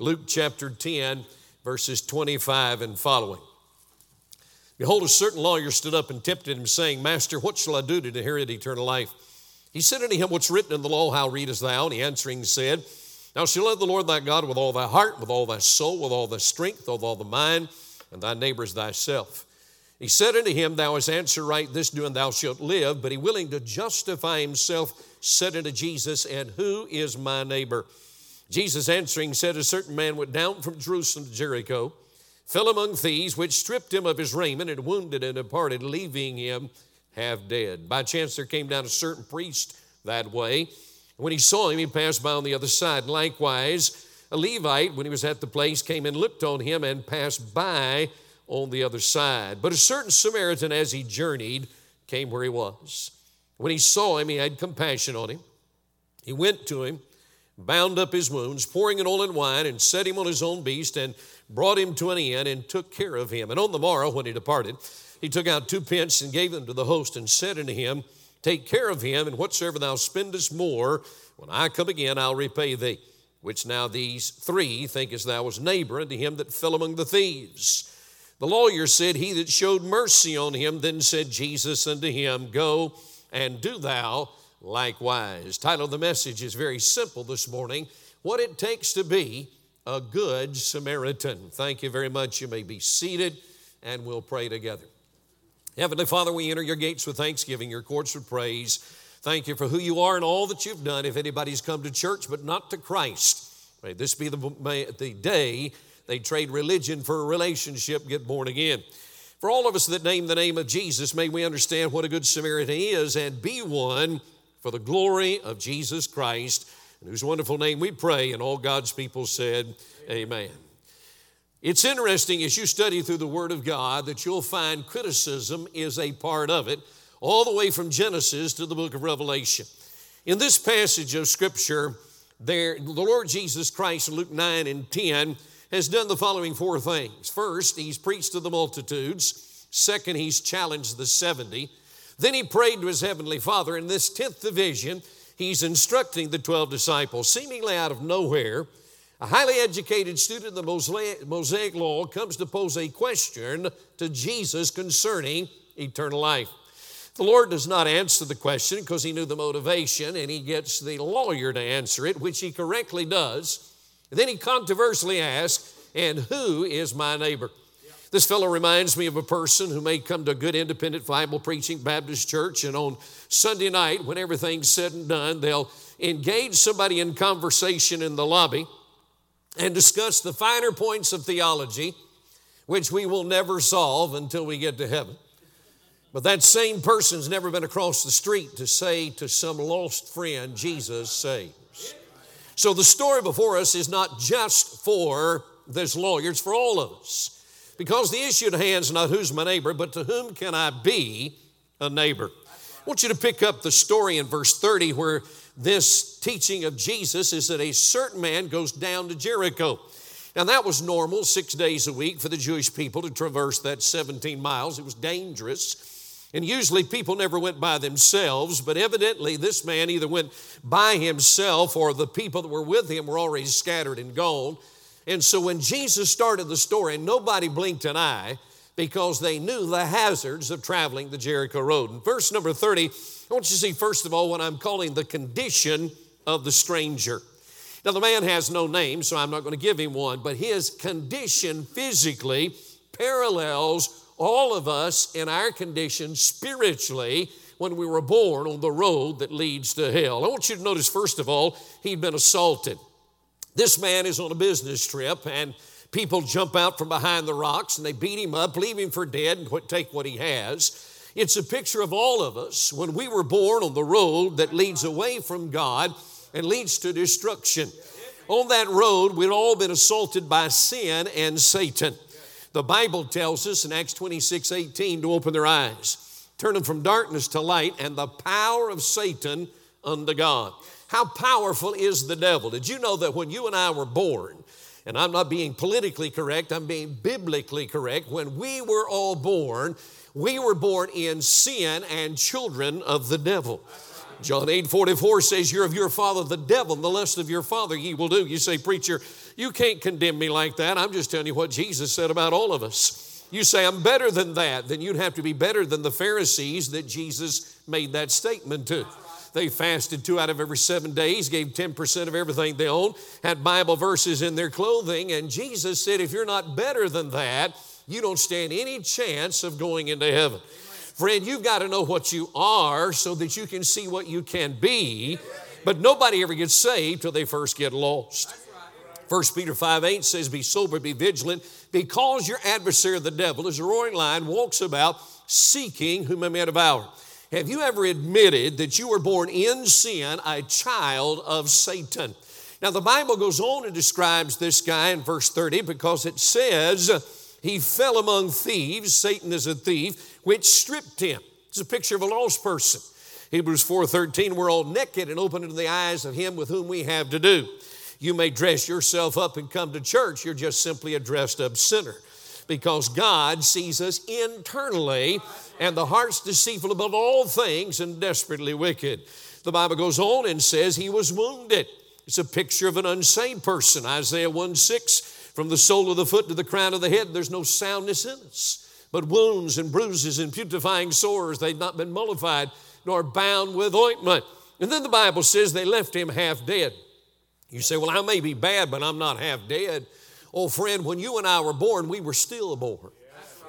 Luke chapter 10, verses 25 and following. Behold, a certain lawyer stood up and tempted him, saying, Master, what shall I do to inherit eternal life? He said unto him, What's written in the law, how readest thou? And he answering said, Thou shalt love the Lord thy God with all thy heart, with all thy soul, with all thy strength, with all thy mind, and thy neighbor as thyself. He said unto him, Thou hast answered right this do, and thou shalt live. But he willing to justify himself said unto Jesus, And who is my neighbor? Jesus answering said, A certain man went down from Jerusalem to Jericho, fell among thieves, which stripped him of his raiment and wounded and departed, leaving him half dead. By chance there came down a certain priest that way. When he saw him, he passed by on the other side. Likewise, a Levite, when he was at the place, came and looked on him and passed by on the other side. But a certain Samaritan, as he journeyed, came where he was. When he saw him, he had compassion on him. He went to him bound up his wounds, pouring an oil and wine, and set him on his own beast, and brought him to an inn, and took care of him. And on the morrow, when he departed, he took out two pence and gave them to the host, and said unto him, Take care of him, and whatsoever thou spendest more, when I come again, I'll repay thee. Which now these three thinkest thou was neighbor unto him that fell among the thieves. The lawyer said, He that showed mercy on him, then said Jesus unto him, Go and do thou likewise. Title of the message is very simple this morning What It Takes to Be a Good Samaritan. Thank you very much. You may be seated and we'll pray together. Heavenly Father, we enter your gates with thanksgiving, your courts with praise. Thank you for who you are and all that you've done. If anybody's come to church but not to Christ, may this be the, the day they trade religion for a relationship, get born again. For all of us that name the name of Jesus, may we understand what a good Samaritan is and be one for the glory of Jesus Christ, in whose wonderful name we pray, and all God's people said, Amen. It's interesting as you study through the Word of God that you'll find criticism is a part of it, all the way from Genesis to the book of Revelation. In this passage of Scripture, there, the Lord Jesus Christ in Luke 9 and 10 has done the following four things. First, he's preached to the multitudes. Second, he's challenged the 70. Then he prayed to his heavenly Father. In this 10th division, he's instructing the 12 disciples, seemingly out of nowhere. A highly educated student of the Mosaic Law comes to pose a question to Jesus concerning eternal life. The Lord does not answer the question because he knew the motivation, and he gets the lawyer to answer it, which he correctly does. And then he controversially asks, And who is my neighbor? This fellow reminds me of a person who may come to a good independent Bible preaching Baptist church, and on Sunday night, when everything's said and done, they'll engage somebody in conversation in the lobby and discuss the finer points of theology, which we will never solve until we get to heaven. But that same person's never been across the street to say to some lost friend, Jesus saves. So the story before us is not just for this lawyer, it's for all of us. Because the issue at hand is not who's my neighbor, but to whom can I be a neighbor? I want you to pick up the story in verse 30 where this teaching of Jesus is that a certain man goes down to Jericho. Now, that was normal six days a week for the Jewish people to traverse that 17 miles. It was dangerous. And usually people never went by themselves, but evidently this man either went by himself or the people that were with him were already scattered and gone. And so when Jesus started the story, nobody blinked an eye because they knew the hazards of traveling the Jericho Road. In verse number 30, I want you to see, first of all, what I'm calling the condition of the stranger. Now, the man has no name, so I'm not going to give him one, but his condition physically parallels all of us in our condition spiritually when we were born on the road that leads to hell. I want you to notice, first of all, he'd been assaulted. This man is on a business trip, and people jump out from behind the rocks and they beat him up, leave him for dead, and take what he has. It's a picture of all of us when we were born on the road that leads away from God and leads to destruction. On that road, we'd all been assaulted by sin and Satan. The Bible tells us in Acts 26 18 to open their eyes, turn them from darkness to light, and the power of Satan unto God. How powerful is the devil? Did you know that when you and I were born, and I'm not being politically correct, I'm being biblically correct, when we were all born, we were born in sin and children of the devil. John 8 44 says, You're of your father the devil, and the lust of your father ye will do. You say, Preacher, you can't condemn me like that. I'm just telling you what Jesus said about all of us. You say, I'm better than that, then you'd have to be better than the Pharisees that Jesus made that statement to. They fasted two out of every seven days, gave 10% of everything they owned, had Bible verses in their clothing, and Jesus said, If you're not better than that, you don't stand any chance of going into heaven. Friend, you've got to know what you are so that you can see what you can be. But nobody ever gets saved till they first get lost. 1 Peter 5 8 says, Be sober, be vigilant, because your adversary, the devil, is a roaring lion, walks about seeking whom he may devour. Have you ever admitted that you were born in sin, a child of Satan? Now, the Bible goes on and describes this guy in verse 30 because it says, He fell among thieves, Satan is a thief, which stripped him. It's a picture of a lost person. Hebrews 4:13, we're all naked and open to the eyes of him with whom we have to do. You may dress yourself up and come to church, you're just simply a dressed up sinner because God sees us internally, and the heart's deceitful above all things and desperately wicked. The Bible goes on and says he was wounded. It's a picture of an unsaved person. Isaiah 1 6, from the sole of the foot to the crown of the head, there's no soundness in us. But wounds and bruises and putrefying sores, they've not been mollified nor bound with ointment. And then the Bible says they left him half dead. You say, Well, I may be bad, but I'm not half dead. Oh, friend, when you and I were born, we were still born.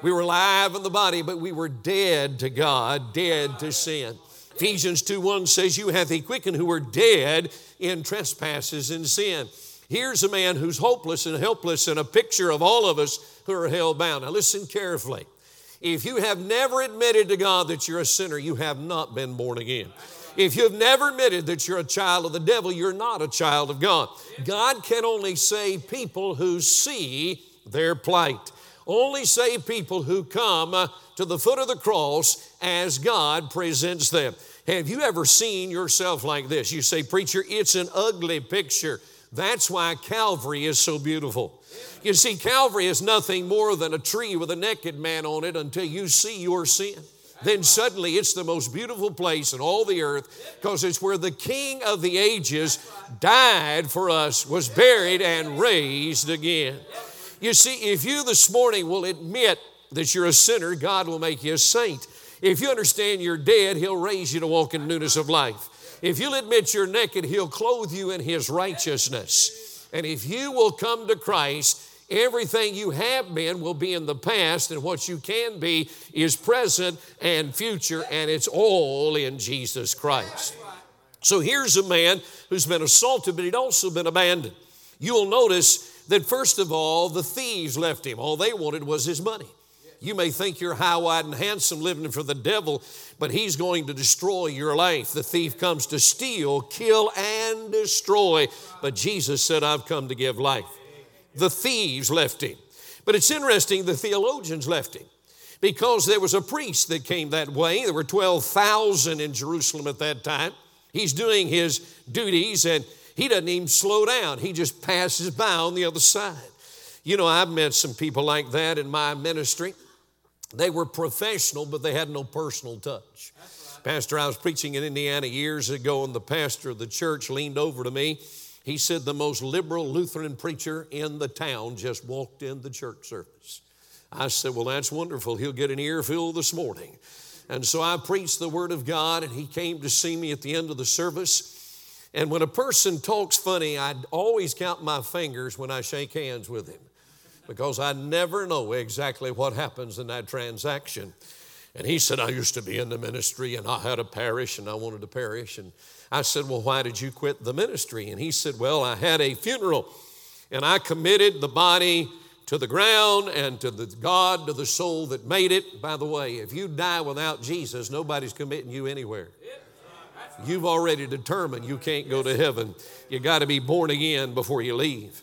We were alive in the body, but we were dead to God, dead to sin. Ephesians 2 1 says, You hath he quickened who were dead in trespasses and sin. Here's a man who's hopeless and helpless, and a picture of all of us who are held bound. Now, listen carefully. If you have never admitted to God that you're a sinner, you have not been born again. If you've never admitted that you're a child of the devil, you're not a child of God. God can only save people who see their plight. Only save people who come uh, to the foot of the cross as God presents them. Have you ever seen yourself like this? You say, Preacher, it's an ugly picture. That's why Calvary is so beautiful. You see, Calvary is nothing more than a tree with a naked man on it until you see your sin then suddenly it's the most beautiful place in all the earth because it's where the King of the ages died for us, was buried, and raised again. You see, if you this morning will admit that you're a sinner, God will make you a saint. If you understand you're dead, He'll raise you to walk in newness of life. If you'll admit you're naked, He'll clothe you in His righteousness. And if you will come to Christ, Everything you have been will be in the past, and what you can be is present and future, and it's all in Jesus Christ. So here's a man who's been assaulted, but he'd also been abandoned. You'll notice that, first of all, the thieves left him. All they wanted was his money. You may think you're high, wide, and handsome living for the devil, but he's going to destroy your life. The thief comes to steal, kill, and destroy. But Jesus said, I've come to give life the thieves left him. But it's interesting, the theologians left him because there was a priest that came that way. There were 12,000 in Jerusalem at that time. He's doing his duties and he doesn't even slow down, he just passes by on the other side. You know, I've met some people like that in my ministry. They were professional, but they had no personal touch. Pastor, I was preaching in Indiana years ago, and the pastor of the church leaned over to me he said the most liberal Lutheran preacher in the town just walked in the church service. I said, Well, that's wonderful. He'll get an earful this morning. And so I preached the Word of God, and he came to see me at the end of the service. And when a person talks funny, I always count my fingers when I shake hands with him because I never know exactly what happens in that transaction. And he said, I used to be in the ministry and I had a parish and I wanted a parish. And I said, Well, why did you quit the ministry? And he said, Well, I had a funeral and I committed the body to the ground and to the God, to the soul that made it. By the way, if you die without Jesus, nobody's committing you anywhere. You've already determined you can't go to heaven. You got to be born again before you leave.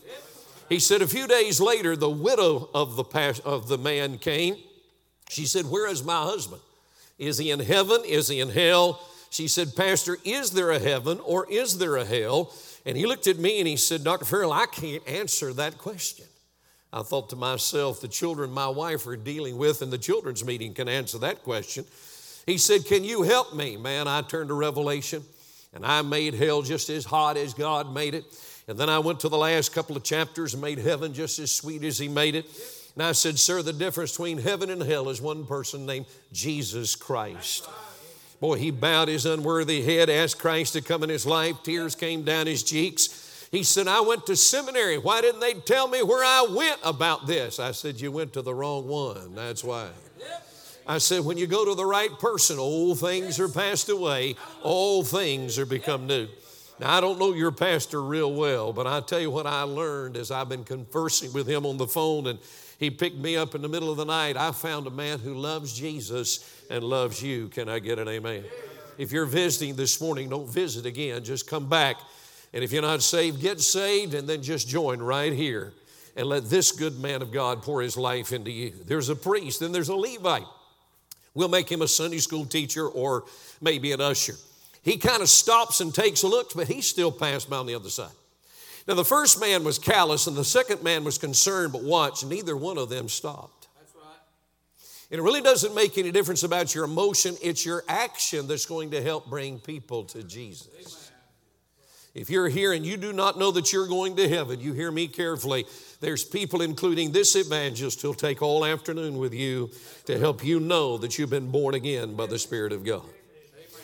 He said a few days later, the widow of the, past, of the man came. She said, Where is my husband? Is he in heaven? Is he in hell? She said, Pastor, is there a heaven or is there a hell? And he looked at me and he said, Dr. Farrell, I can't answer that question. I thought to myself, the children my wife are dealing with in the children's meeting can answer that question. He said, Can you help me? Man, I turned to Revelation. And I made hell just as hot as God made it. And then I went to the last couple of chapters and made heaven just as sweet as He made it. And I said, Sir, the difference between heaven and hell is one person named Jesus Christ. Boy, he bowed his unworthy head, asked Christ to come in his life. Tears came down his cheeks. He said, I went to seminary. Why didn't they tell me where I went about this? I said, You went to the wrong one. That's why. I said, When you go to the right person, old things are passed away, all things are become new. Now, I don't know your pastor real well, but I tell you what I learned as I've been conversing with him on the phone and he picked me up in the middle of the night. I found a man who loves Jesus and loves you. Can I get an amen? If you're visiting this morning, don't visit again. Just come back. And if you're not saved, get saved and then just join right here and let this good man of God pour his life into you. There's a priest, then there's a Levite. We'll make him a Sunday school teacher or maybe an usher. He kind of stops and takes a look, but he's still passed by on the other side. Now, the first man was callous and the second man was concerned, but watch, neither one of them stopped. And it really doesn't make any difference about your emotion, it's your action that's going to help bring people to Jesus. Amen. If you're here and you do not know that you're going to heaven, you hear me carefully. There's people, including this evangelist, who'll take all afternoon with you to help you know that you've been born again by the Spirit of God.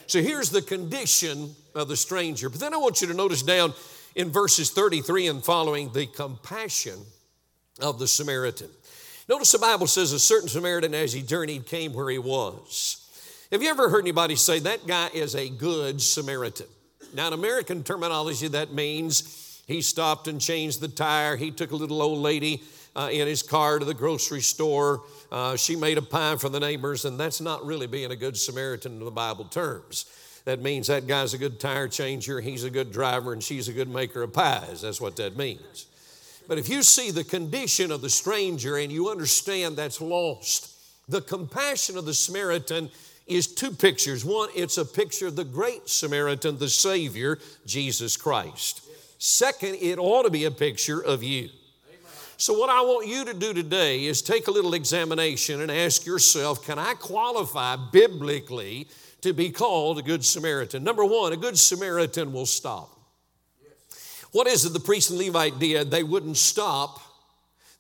So here's the condition of the stranger. But then I want you to notice down in verses 33 and following the compassion of the Samaritan. Notice the Bible says a certain Samaritan, as he journeyed, came where he was. Have you ever heard anybody say that guy is a good Samaritan? Now, in American terminology, that means he stopped and changed the tire. He took a little old lady uh, in his car to the grocery store. Uh, she made a pie for the neighbors, and that's not really being a good Samaritan in the Bible terms. That means that guy's a good tire changer, he's a good driver, and she's a good maker of pies. That's what that means. But if you see the condition of the stranger and you understand that's lost, the compassion of the Samaritan is two pictures. One, it's a picture of the great Samaritan, the Savior, Jesus Christ. Second, it ought to be a picture of you. So, what I want you to do today is take a little examination and ask yourself can I qualify biblically to be called a Good Samaritan? Number one, a Good Samaritan will stop. What is it the priest and Levite did? They wouldn't stop.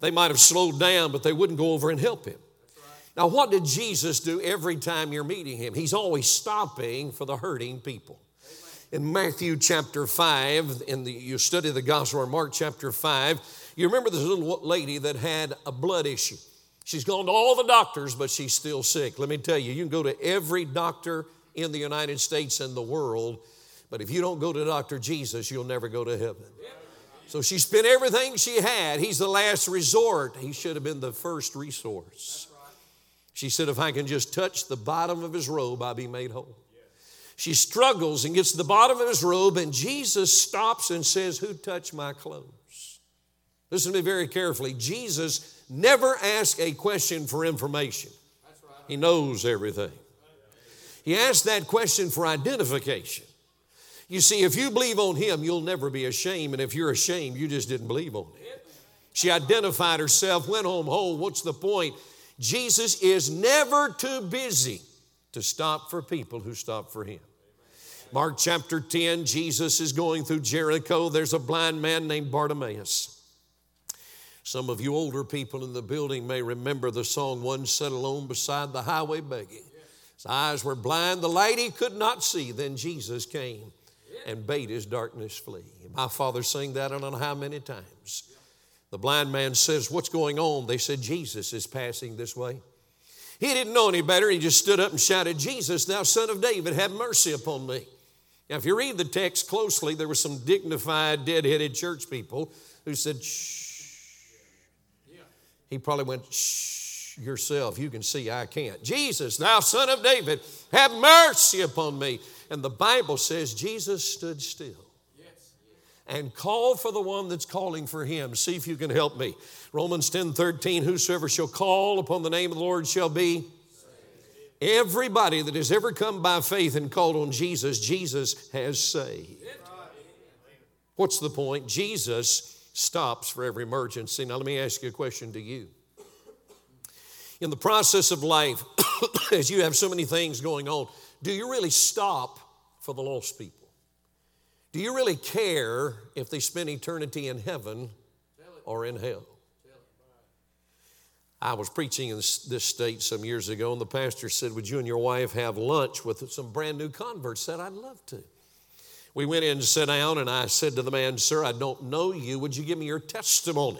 They might have slowed down, but they wouldn't go over and help him. Now, what did Jesus do every time you're meeting him? He's always stopping for the hurting people. In Matthew chapter 5, in the, you study the gospel, or Mark chapter 5, you remember this little lady that had a blood issue. She's gone to all the doctors, but she's still sick. Let me tell you, you can go to every doctor in the United States and the world, but if you don't go to Dr. Jesus, you'll never go to heaven. So she spent everything she had. He's the last resort. He should have been the first resource. She said, If I can just touch the bottom of his robe, I'll be made whole. She struggles and gets to the bottom of his robe, and Jesus stops and says, Who touched my clothes? Listen to me very carefully. Jesus never asks a question for information, he knows everything. He asked that question for identification. You see, if you believe on Him, you'll never be ashamed. And if you're ashamed, you just didn't believe on Him. She identified herself, went home whole. What's the point? Jesus is never too busy to stop for people who stop for Him. Mark chapter 10, Jesus is going through Jericho. There's a blind man named Bartimaeus. Some of you older people in the building may remember the song, One Sat Alone Beside the Highway Begging. His eyes were blind, the light he could not see. Then Jesus came and bade his darkness flee. My father sang that I don't know how many times. The blind man says, What's going on? They said, Jesus is passing this way. He didn't know any better. He just stood up and shouted, Jesus, thou son of David, have mercy upon me. Now, if you read the text closely, there were some dignified, dead-headed church people who said, Shh. He probably went, Shh, yourself. You can see I can't. Jesus, thou son of David, have mercy upon me. And the Bible says Jesus stood still and call for the one that's calling for him. See if you can help me. Romans 10 13, whosoever shall call upon the name of the Lord shall be. Everybody that has ever come by faith and called on Jesus, Jesus has saved. What's the point? Jesus stops for every emergency. Now, let me ask you a question to you. In the process of life, as you have so many things going on, do you really stop for the lost people? Do you really care if they spend eternity in heaven or in hell? I was preaching in this, state some years ago, and the pastor said, Would you and your wife have lunch with some brand new converts? Said, I'd love to. We went in and sat down, and I said to the man, Sir, I don't know you. Would you give me your testimony?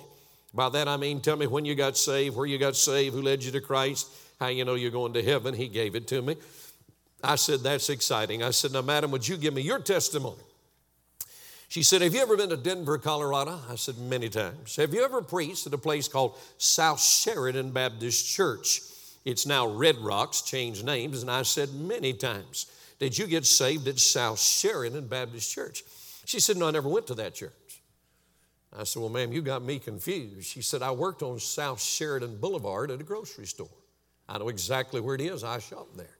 By that I mean, tell me when you got saved, where you got saved, who led you to Christ, how you know you're going to heaven. He gave it to me. I said, That's exciting. I said, Now, madam, would you give me your testimony? She said, Have you ever been to Denver, Colorado? I said, Many times. Have you ever preached at a place called South Sheridan Baptist Church? It's now Red Rocks, changed names. And I said, Many times. Did you get saved at South Sheridan Baptist Church? She said, No, I never went to that church. I said, Well, ma'am, you got me confused. She said, I worked on South Sheridan Boulevard at a grocery store. I know exactly where it is. I shop there.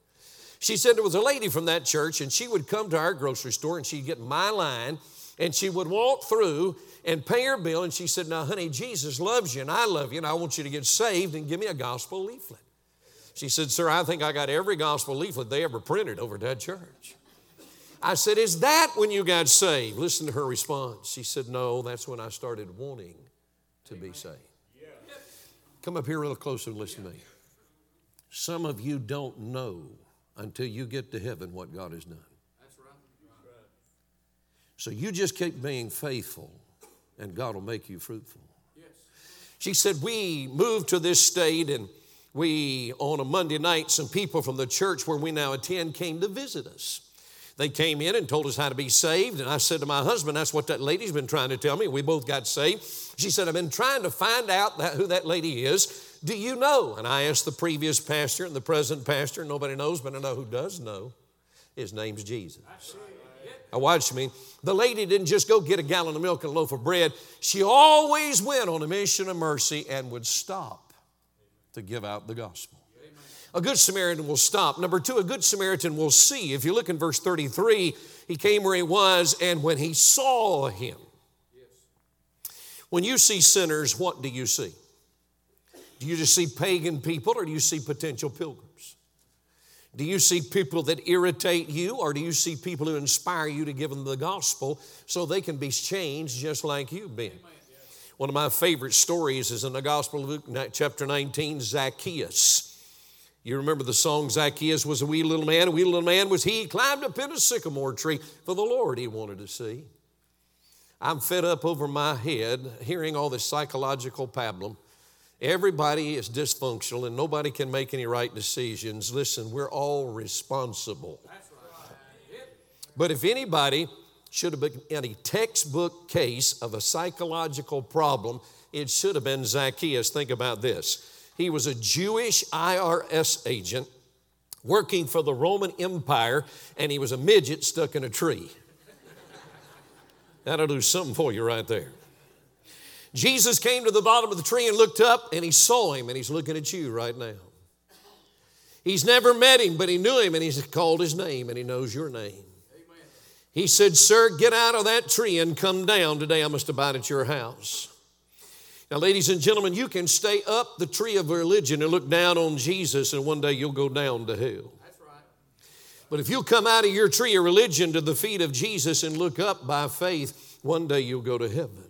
She said there was a lady from that church, and she would come to our grocery store and she'd get my line and she would walk through and pay her bill. And she said, Now, honey, Jesus loves you and I love you and I want you to get saved and give me a gospel leaflet. She said, Sir, I think I got every gospel leaflet they ever printed over at that church. I said, Is that when you got saved? Listen to her response. She said, No, that's when I started wanting to be saved. Come up here real close and listen to me. Some of you don't know until you get to heaven what God has done. So you just keep being faithful, and God will make you fruitful. Yes. She said, We moved to this state, and we, on a Monday night, some people from the church where we now attend came to visit us. They came in and told us how to be saved. And I said to my husband, That's what that lady's been trying to tell me. We both got saved. She said, I've been trying to find out that, who that lady is. Do you know? And I asked the previous pastor and the present pastor. Nobody knows, but I know who does know. His name's Jesus. Now, watch me. The lady didn't just go get a gallon of milk and a loaf of bread. She always went on a mission of mercy and would stop to give out the gospel. A good Samaritan will stop. Number two, a good Samaritan will see. If you look in verse 33, he came where he was, and when he saw him, when you see sinners, what do you see? Do you just see pagan people or do you see potential pilgrims? Do you see people that irritate you, or do you see people who inspire you to give them the gospel so they can be changed just like you've been? One of my favorite stories is in the Gospel of Luke, chapter 19, Zacchaeus. You remember the song, Zacchaeus was a wee little man, a wee little man was he, climbed up in a sycamore tree for the Lord he wanted to see. I'm fed up over my head hearing all this psychological pablum. Everybody is dysfunctional and nobody can make any right decisions. Listen, we're all responsible. But if anybody should have been in a textbook case of a psychological problem, it should have been Zacchaeus. Think about this. He was a Jewish IRS agent working for the Roman Empire, and he was a midget stuck in a tree. That'll do something for you right there. Jesus came to the bottom of the tree and looked up, and he saw him, and he's looking at you right now. He's never met him, but he knew him, and he's called his name, and he knows your name. Amen. He said, Sir, get out of that tree and come down. Today I must abide at your house. Now, ladies and gentlemen, you can stay up the tree of religion and look down on Jesus, and one day you'll go down to hell. But if you'll come out of your tree of religion to the feet of Jesus and look up by faith, one day you'll go to heaven.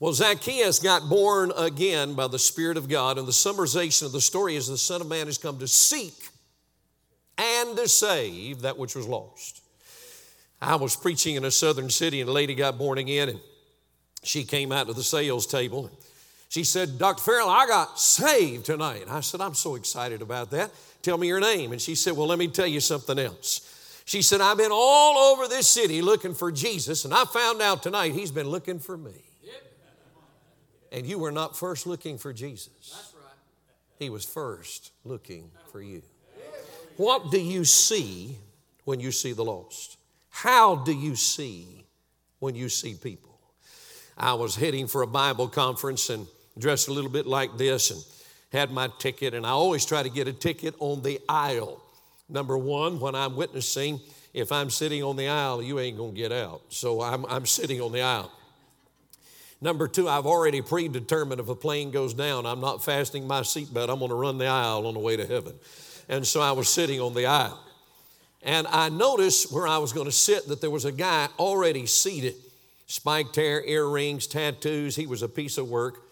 Well, Zacchaeus got born again by the Spirit of God, and the summarization of the story is the Son of Man has come to seek and to save that which was lost. I was preaching in a southern city, and a lady got born again, and she came out to the sales table. and She said, Dr. Farrell, I got saved tonight. I said, I'm so excited about that. Tell me your name. And she said, Well, let me tell you something else. She said, I've been all over this city looking for Jesus, and I found out tonight he's been looking for me. And you were not first looking for Jesus, he was first looking for you. What do you see when you see the lost? How do you see when you see people? I was heading for a Bible conference and dressed a little bit like this and had my ticket, and I always try to get a ticket on the aisle. Number one, when I'm witnessing, if I'm sitting on the aisle, you ain't gonna get out. So I'm, I'm sitting on the aisle. Number two, I've already predetermined if a plane goes down, I'm not fastening my seatbelt. I'm going to run the aisle on the way to heaven. And so I was sitting on the aisle. And I noticed where I was going to sit that there was a guy already seated, spiked hair, earrings, tattoos. He was a piece of work.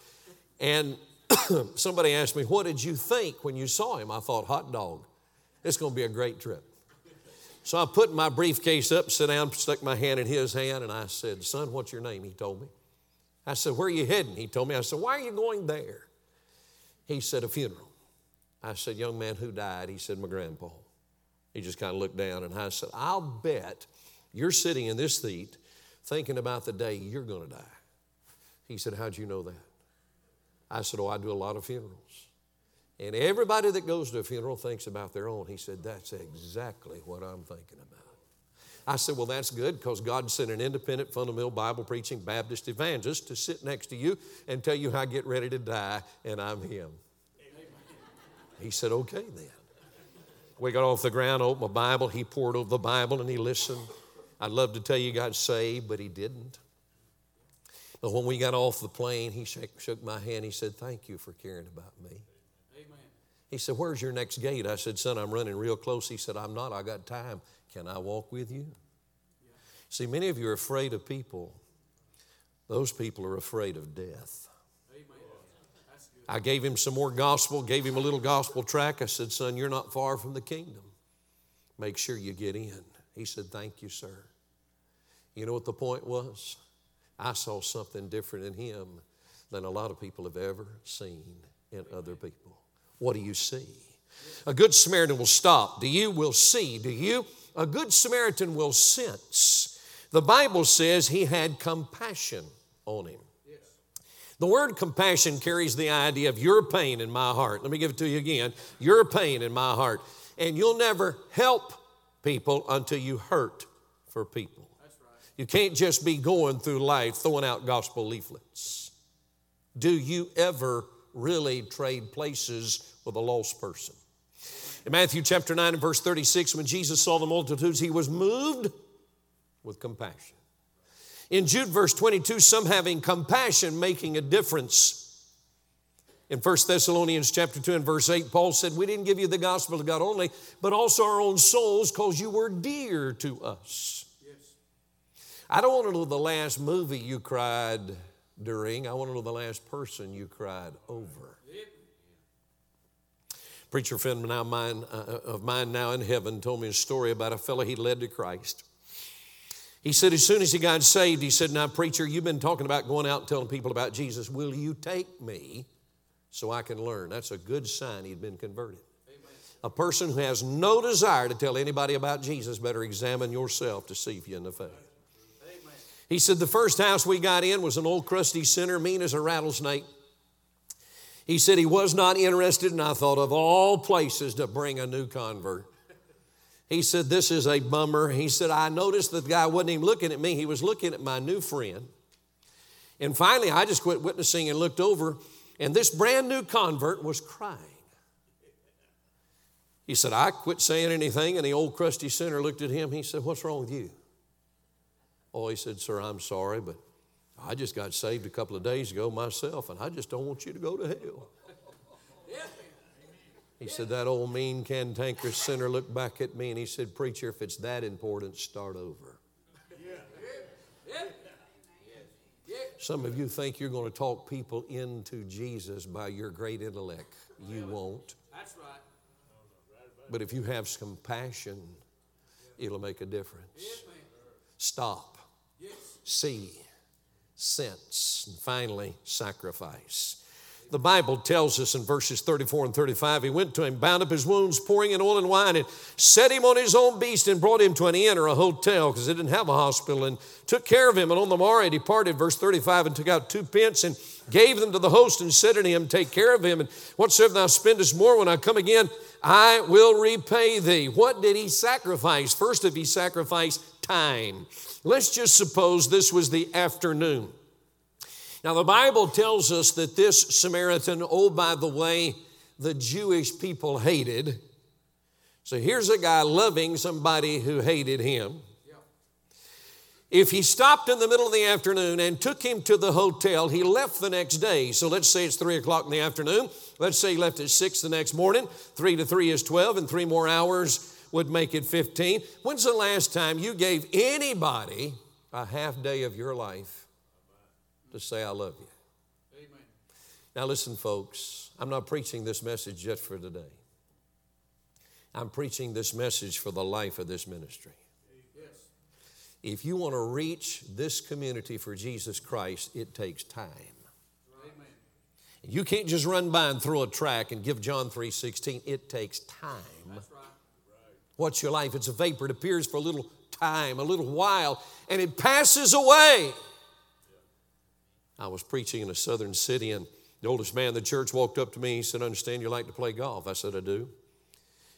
And somebody asked me, What did you think when you saw him? I thought, Hot dog. It's going to be a great trip. So I put my briefcase up, sat down, stuck my hand in his hand, and I said, Son, what's your name? He told me. I said, Where are you heading? He told me. I said, Why are you going there? He said, A funeral. I said, Young man, who died? He said, My grandpa. He just kind of looked down, and I said, I'll bet you're sitting in this seat thinking about the day you're going to die. He said, How'd you know that? I said, Oh, I do a lot of funerals. And everybody that goes to a funeral thinks about their own. He said, That's exactly what I'm thinking about. I said, Well, that's good because God sent an independent, fundamental, Bible preaching Baptist evangelist to sit next to you and tell you how I get ready to die, and I'm him. He said, Okay, then. We got off the ground, opened my Bible. He poured over the Bible and he listened. I'd love to tell you he got saved, but he didn't. But when we got off the plane, he shook, shook my hand. He said, Thank you for caring about me. Amen. He said, Where's your next gate? I said, Son, I'm running real close. He said, I'm not. I got time. Can I walk with you? Yeah. See, many of you are afraid of people. Those people are afraid of death. I gave him some more gospel, gave him a little gospel track. I said, Son, you're not far from the kingdom. Make sure you get in. He said, Thank you, sir. You know what the point was? I saw something different in him than a lot of people have ever seen in other people. What do you see? A good Samaritan will stop. Do you will see? Do you? A good Samaritan will sense. The Bible says he had compassion on him. The word compassion carries the idea of your pain in my heart. Let me give it to you again. Your pain in my heart. And you'll never help people until you hurt for people. You can't just be going through life throwing out gospel leaflets. Do you ever really trade places with a lost person? In Matthew chapter 9 and verse 36, when Jesus saw the multitudes, he was moved with compassion. In Jude verse 22, some having compassion making a difference. In 1 Thessalonians chapter 2 and verse 8, Paul said, We didn't give you the gospel of God only, but also our own souls because you were dear to us. Yes. I don't want to know the last movie you cried during. I want to know the last person you cried over. Preacher friend now mine, uh, of mine now in heaven told me a story about a fellow he led to Christ. He said, as soon as he got saved, he said, Now, preacher, you've been talking about going out and telling people about Jesus. Will you take me so I can learn? That's a good sign he'd been converted. Amen. A person who has no desire to tell anybody about Jesus better examine yourself to see if you're in the faith. He said, The first house we got in was an old crusty sinner, mean as a rattlesnake. He said he was not interested, and I thought of all places to bring a new convert. He said, This is a bummer. He said, I noticed that the guy wasn't even looking at me, he was looking at my new friend. And finally, I just quit witnessing and looked over, and this brand new convert was crying. He said, I quit saying anything, and the old crusty sinner looked at him. He said, What's wrong with you? Oh, he said, Sir, I'm sorry, but I just got saved a couple of days ago myself, and I just don't want you to go to hell. He said, That old mean cantankerous sinner looked back at me and he said, Preacher, if it's that important, start over. Some of you think you're going to talk people into Jesus by your great intellect. You won't. That's right. But if you have some compassion, it'll make a difference. Stop see, sense, and finally, sacrifice. The Bible tells us in verses 34 and 35 he went to him, bound up his wounds, pouring in oil and wine, and set him on his own beast and brought him to an inn or a hotel because they didn't have a hospital and took care of him. And on the morrow he departed, verse 35, and took out two pence and gave them to the host and said unto him, Take care of him, and whatsoever thou spendest more when I come again, I will repay thee. What did he sacrifice? First of he sacrificed time. Let's just suppose this was the afternoon. Now, the Bible tells us that this Samaritan, oh, by the way, the Jewish people hated. So here's a guy loving somebody who hated him. If he stopped in the middle of the afternoon and took him to the hotel, he left the next day. So let's say it's three o'clock in the afternoon. Let's say he left at six the next morning. Three to three is 12, and three more hours would make it 15. When's the last time you gave anybody a half day of your life to say, I love you? Amen. Now, listen, folks, I'm not preaching this message just for today. I'm preaching this message for the life of this ministry. Yes. If you want to reach this community for Jesus Christ, it takes time. Amen. You can't just run by and throw a track and give John 3:16. It takes time. What's your life? It's a vapor. It appears for a little time, a little while, and it passes away. I was preaching in a southern city, and the oldest man in the church walked up to me. He said, I understand you like to play golf. I said, I do.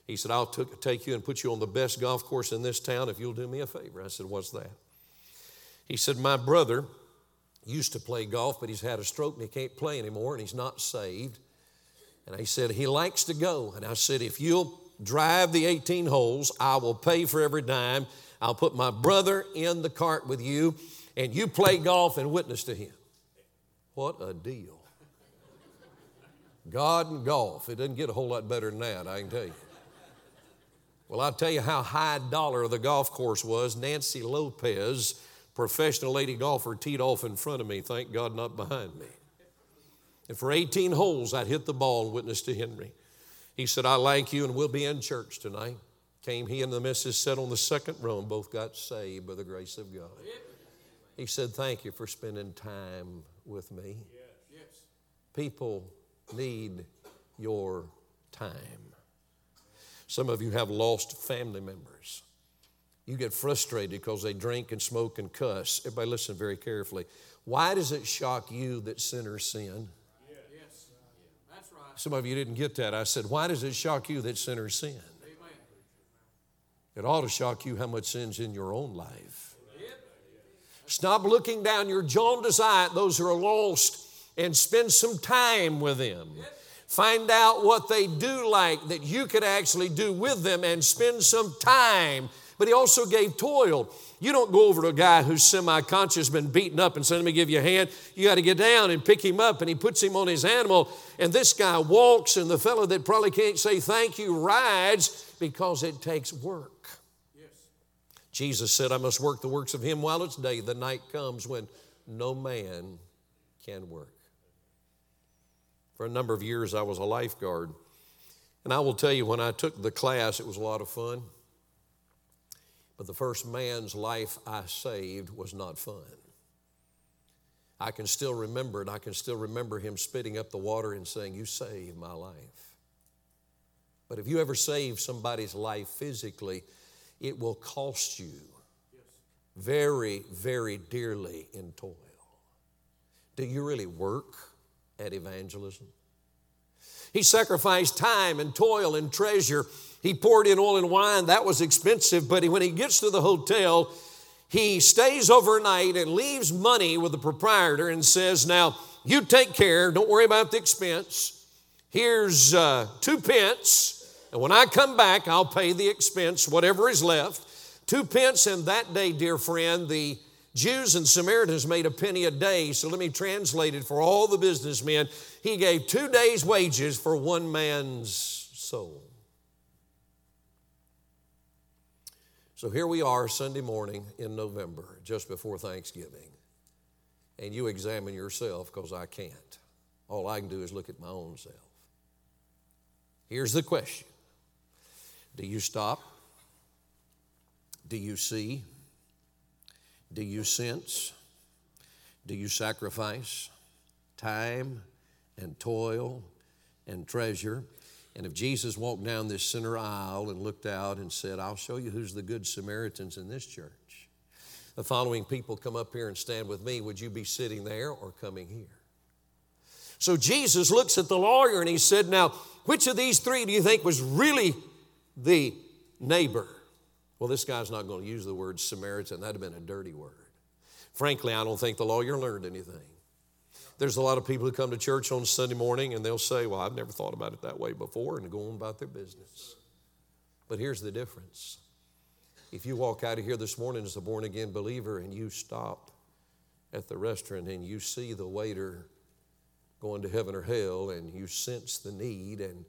He said, I'll t- take you and put you on the best golf course in this town if you'll do me a favor. I said, What's that? He said, My brother used to play golf, but he's had a stroke and he can't play anymore and he's not saved. And he said, He likes to go. And I said, If you'll drive the 18 holes, I will pay for every dime. I'll put my brother in the cart with you, and you play golf and witness to him. What a deal. God and golf. It doesn't get a whole lot better than that, I can tell you. Well, I'll tell you how high dollar the golf course was. Nancy Lopez, professional lady golfer, teed off in front of me, thank God not behind me. And for 18 holes, I'd hit the ball and witness to Henry. He said, I like you and we'll be in church tonight. Came he and the missus sat on the second row and both got saved by the grace of God. He said, Thank you for spending time with me. People need your time. Some of you have lost family members. You get frustrated because they drink and smoke and cuss. Everybody, listen very carefully. Why does it shock you that sinners sin? Some of you didn't get that. I said, Why does it shock you that sinners sin? It ought to shock you how much sin's in your own life. Stop looking down your jaundiced eye at those who are lost and spend some time with them. Find out what they do like that you could actually do with them and spend some time. But he also gave toil. You don't go over to a guy who's semi conscious, been beaten up, and say, Let me give you a hand. You got to get down and pick him up, and he puts him on his animal. And this guy walks, and the fellow that probably can't say thank you rides because it takes work. Yes. Jesus said, I must work the works of him while it's day. The night comes when no man can work. For a number of years, I was a lifeguard. And I will tell you, when I took the class, it was a lot of fun. But the first man's life I saved was not fun. I can still remember it. I can still remember him spitting up the water and saying, You saved my life. But if you ever save somebody's life physically, it will cost you very, very dearly in toil. Do you really work? at evangelism. He sacrificed time and toil and treasure. He poured in oil and wine. That was expensive, but when he gets to the hotel, he stays overnight and leaves money with the proprietor and says, Now, you take care, don't worry about the expense. Here's uh, two pence, and when I come back, I'll pay the expense, whatever is left. Two pence, and that day, dear friend, the Jews and Samaritans made a penny a day, so let me translate it for all the businessmen. He gave two days' wages for one man's soul. So here we are Sunday morning in November, just before Thanksgiving. And you examine yourself because I can't. All I can do is look at my own self. Here's the question Do you stop? Do you see? Do you sense? Do you sacrifice time and toil and treasure? And if Jesus walked down this center aisle and looked out and said, I'll show you who's the good Samaritans in this church, the following people come up here and stand with me, would you be sitting there or coming here? So Jesus looks at the lawyer and he said, Now, which of these three do you think was really the neighbor? Well, this guy's not going to use the word Samaritan. That'd have been a dirty word. Frankly, I don't think the lawyer learned anything. There's a lot of people who come to church on Sunday morning and they'll say, Well, I've never thought about it that way before, and go on about their business. But here's the difference. If you walk out of here this morning as a born again believer and you stop at the restaurant and you see the waiter going to heaven or hell and you sense the need and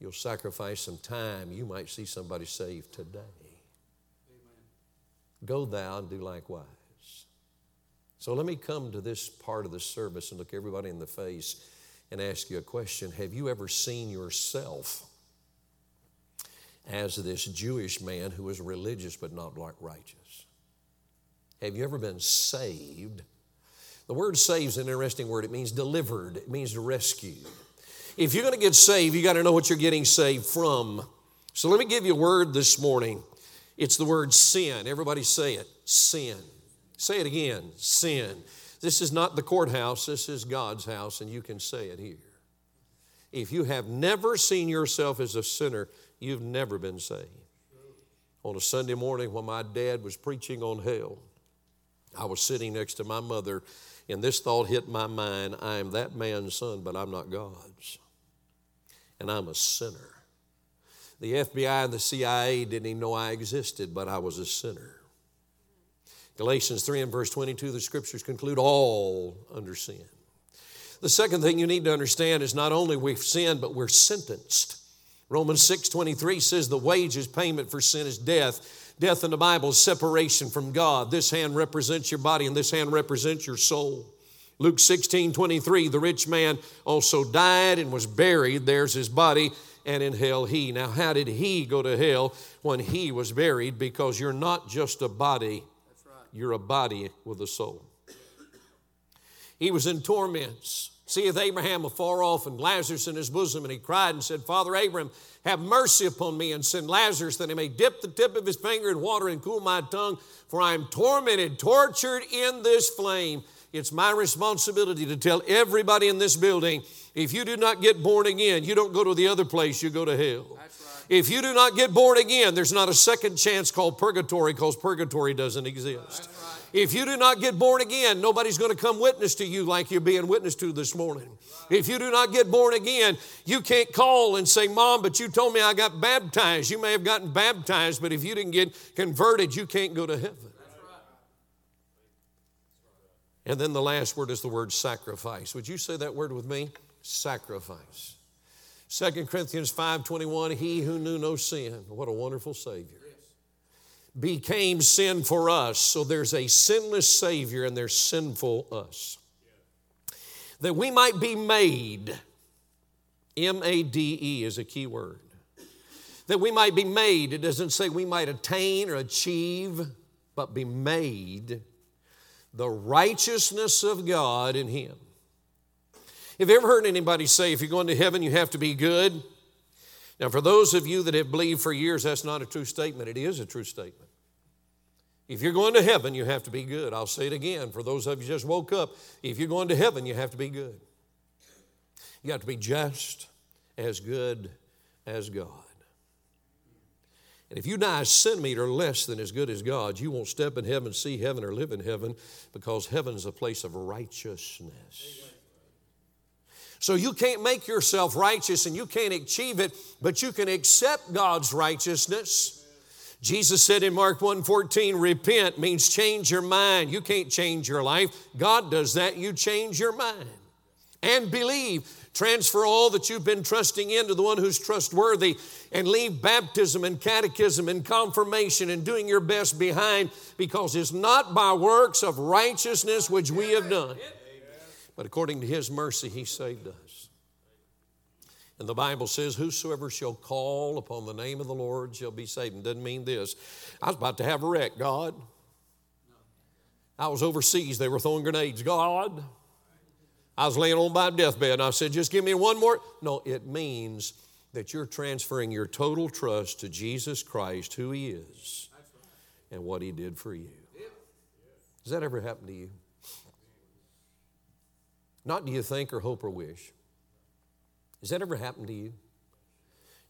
you'll sacrifice some time, you might see somebody saved today. Amen. Go thou and do likewise. So let me come to this part of the service and look everybody in the face and ask you a question. Have you ever seen yourself as this Jewish man who was religious but not like righteous? Have you ever been saved? The word saved is an interesting word. It means delivered, it means rescued. If you're going to get saved, you got to know what you're getting saved from. So let me give you a word this morning. It's the word sin. Everybody say it sin. Say it again sin. This is not the courthouse, this is God's house, and you can say it here. If you have never seen yourself as a sinner, you've never been saved. On a Sunday morning when my dad was preaching on hell, I was sitting next to my mother, and this thought hit my mind I am that man's son, but I'm not God's. And I'm a sinner. The FBI and the CIA didn't even know I existed, but I was a sinner. Galatians 3 and verse 22, the scriptures conclude all under sin. The second thing you need to understand is not only we've sinned, but we're sentenced. Romans 6 23 says the wages payment for sin is death Death in the Bible is separation from God. This hand represents your body and this hand represents your soul. Luke 16, 23, the rich man also died and was buried. There's his body, and in hell he. Now, how did he go to hell when he was buried? Because you're not just a body. You're a body with a soul. He was in torments. Seeth Abraham afar off and Lazarus in his bosom, and he cried and said, Father Abraham, have mercy upon me and send Lazarus that he may dip the tip of his finger in water and cool my tongue, for I am tormented, tortured in this flame. It's my responsibility to tell everybody in this building if you do not get born again, you don't go to the other place, you go to hell. Right. If you do not get born again, there's not a second chance called purgatory because purgatory doesn't exist. If you do not get born again, nobody's going to come witness to you like you're being witnessed to this morning. If you do not get born again, you can't call and say, Mom, but you told me I got baptized. You may have gotten baptized, but if you didn't get converted, you can't go to heaven. And then the last word is the word sacrifice. Would you say that word with me? Sacrifice. 2 Corinthians 5:21, he who knew no sin, what a wonderful Savior became sin for us. So there's a sinless Savior and there's sinful us. That we might be made, M A D E is a key word. That we might be made, it doesn't say we might attain or achieve, but be made the righteousness of God in Him. Have you ever heard anybody say if you're going to heaven, you have to be good? Now, for those of you that have believed for years, that's not a true statement. It is a true statement. If you're going to heaven, you have to be good. I'll say it again for those of you just woke up. If you're going to heaven, you have to be good. You have to be just as good as God. And if you die a centimeter less than as good as God, you won't step in heaven, see heaven, or live in heaven because heaven is a place of righteousness. So you can't make yourself righteous and you can't achieve it, but you can accept God's righteousness. Jesus said in Mark 1:14, repent means change your mind. You can't change your life. God does that. You change your mind. And believe. Transfer all that you've been trusting into the one who's trustworthy and leave baptism and catechism and confirmation and doing your best behind because it's not by works of righteousness which we have done. But according to his mercy, he saved us. And the Bible says, Whosoever shall call upon the name of the Lord shall be saved. And doesn't mean this. I was about to have a wreck, God. I was overseas, they were throwing grenades. God. I was laying on my deathbed and I said, Just give me one more. No, it means that you're transferring your total trust to Jesus Christ, who He is, and what He did for you. Does that ever happen to you? Not do you think or hope or wish. Has that ever happened to you?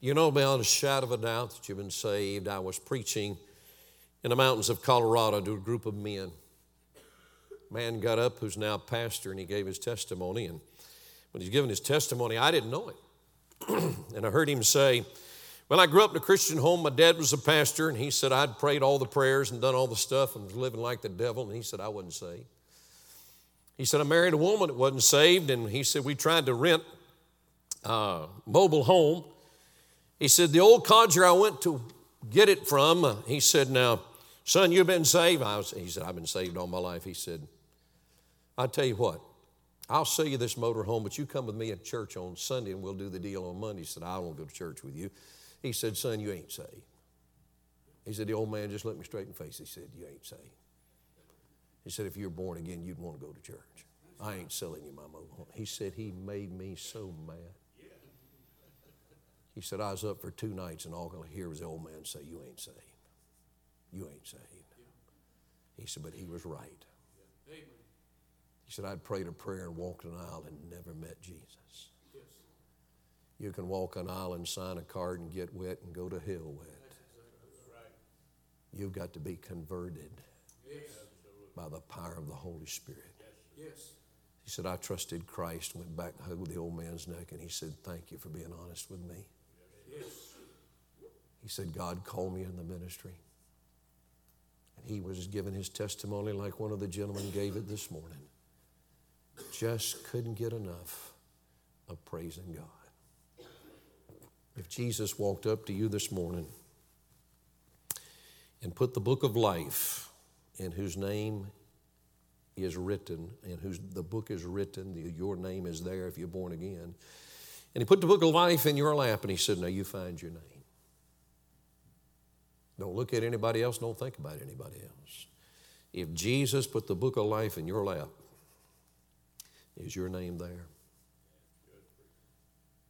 You know, beyond a shadow of a doubt that you've been saved. I was preaching in the mountains of Colorado to a group of men. A man got up who's now pastor and he gave his testimony. And when he's giving his testimony, I didn't know it. and I heard him say, Well, I grew up in a Christian home. My dad was a pastor, and he said I'd prayed all the prayers and done all the stuff and was living like the devil. And he said I wasn't saved. He said, I married a woman that wasn't saved, and he said, We tried to rent a mobile home, He said, The old codger I went to get it from, uh, he said, Now, son, you've been saved. I was, he said, I've been saved all my life. He said, I tell you what, I'll sell you this motor home, but you come with me at church on Sunday and we'll do the deal on Monday. He said, I won't go to church with you. He said, Son, you ain't saved. He said, The old man just looked me straight in the face. He said, You ain't saved. He said, If you're born again, you'd want to go to church. I ain't selling you my mobile. He said, He made me so mad. He said, I was up for two nights and all I hear was the old man say, You ain't saved. You ain't saved. He said, But he was right. He said, I'd prayed a prayer and walked an aisle and never met Jesus. You can walk an aisle and sign a card and get wet and go to hell wet. You've got to be converted by the power of the Holy Spirit. Yes. He said, I trusted Christ, went back, hugged the old man's neck, and he said, Thank you for being honest with me. Yes. He said, God called me in the ministry. And he was giving his testimony like one of the gentlemen gave it this morning. Just couldn't get enough of praising God. If Jesus walked up to you this morning and put the book of life in whose name is written, and whose the book is written, the, your name is there if you're born again. And he put the book of life in your lap and he said, Now you find your name. Don't look at anybody else, don't think about anybody else. If Jesus put the book of life in your lap, is your name there?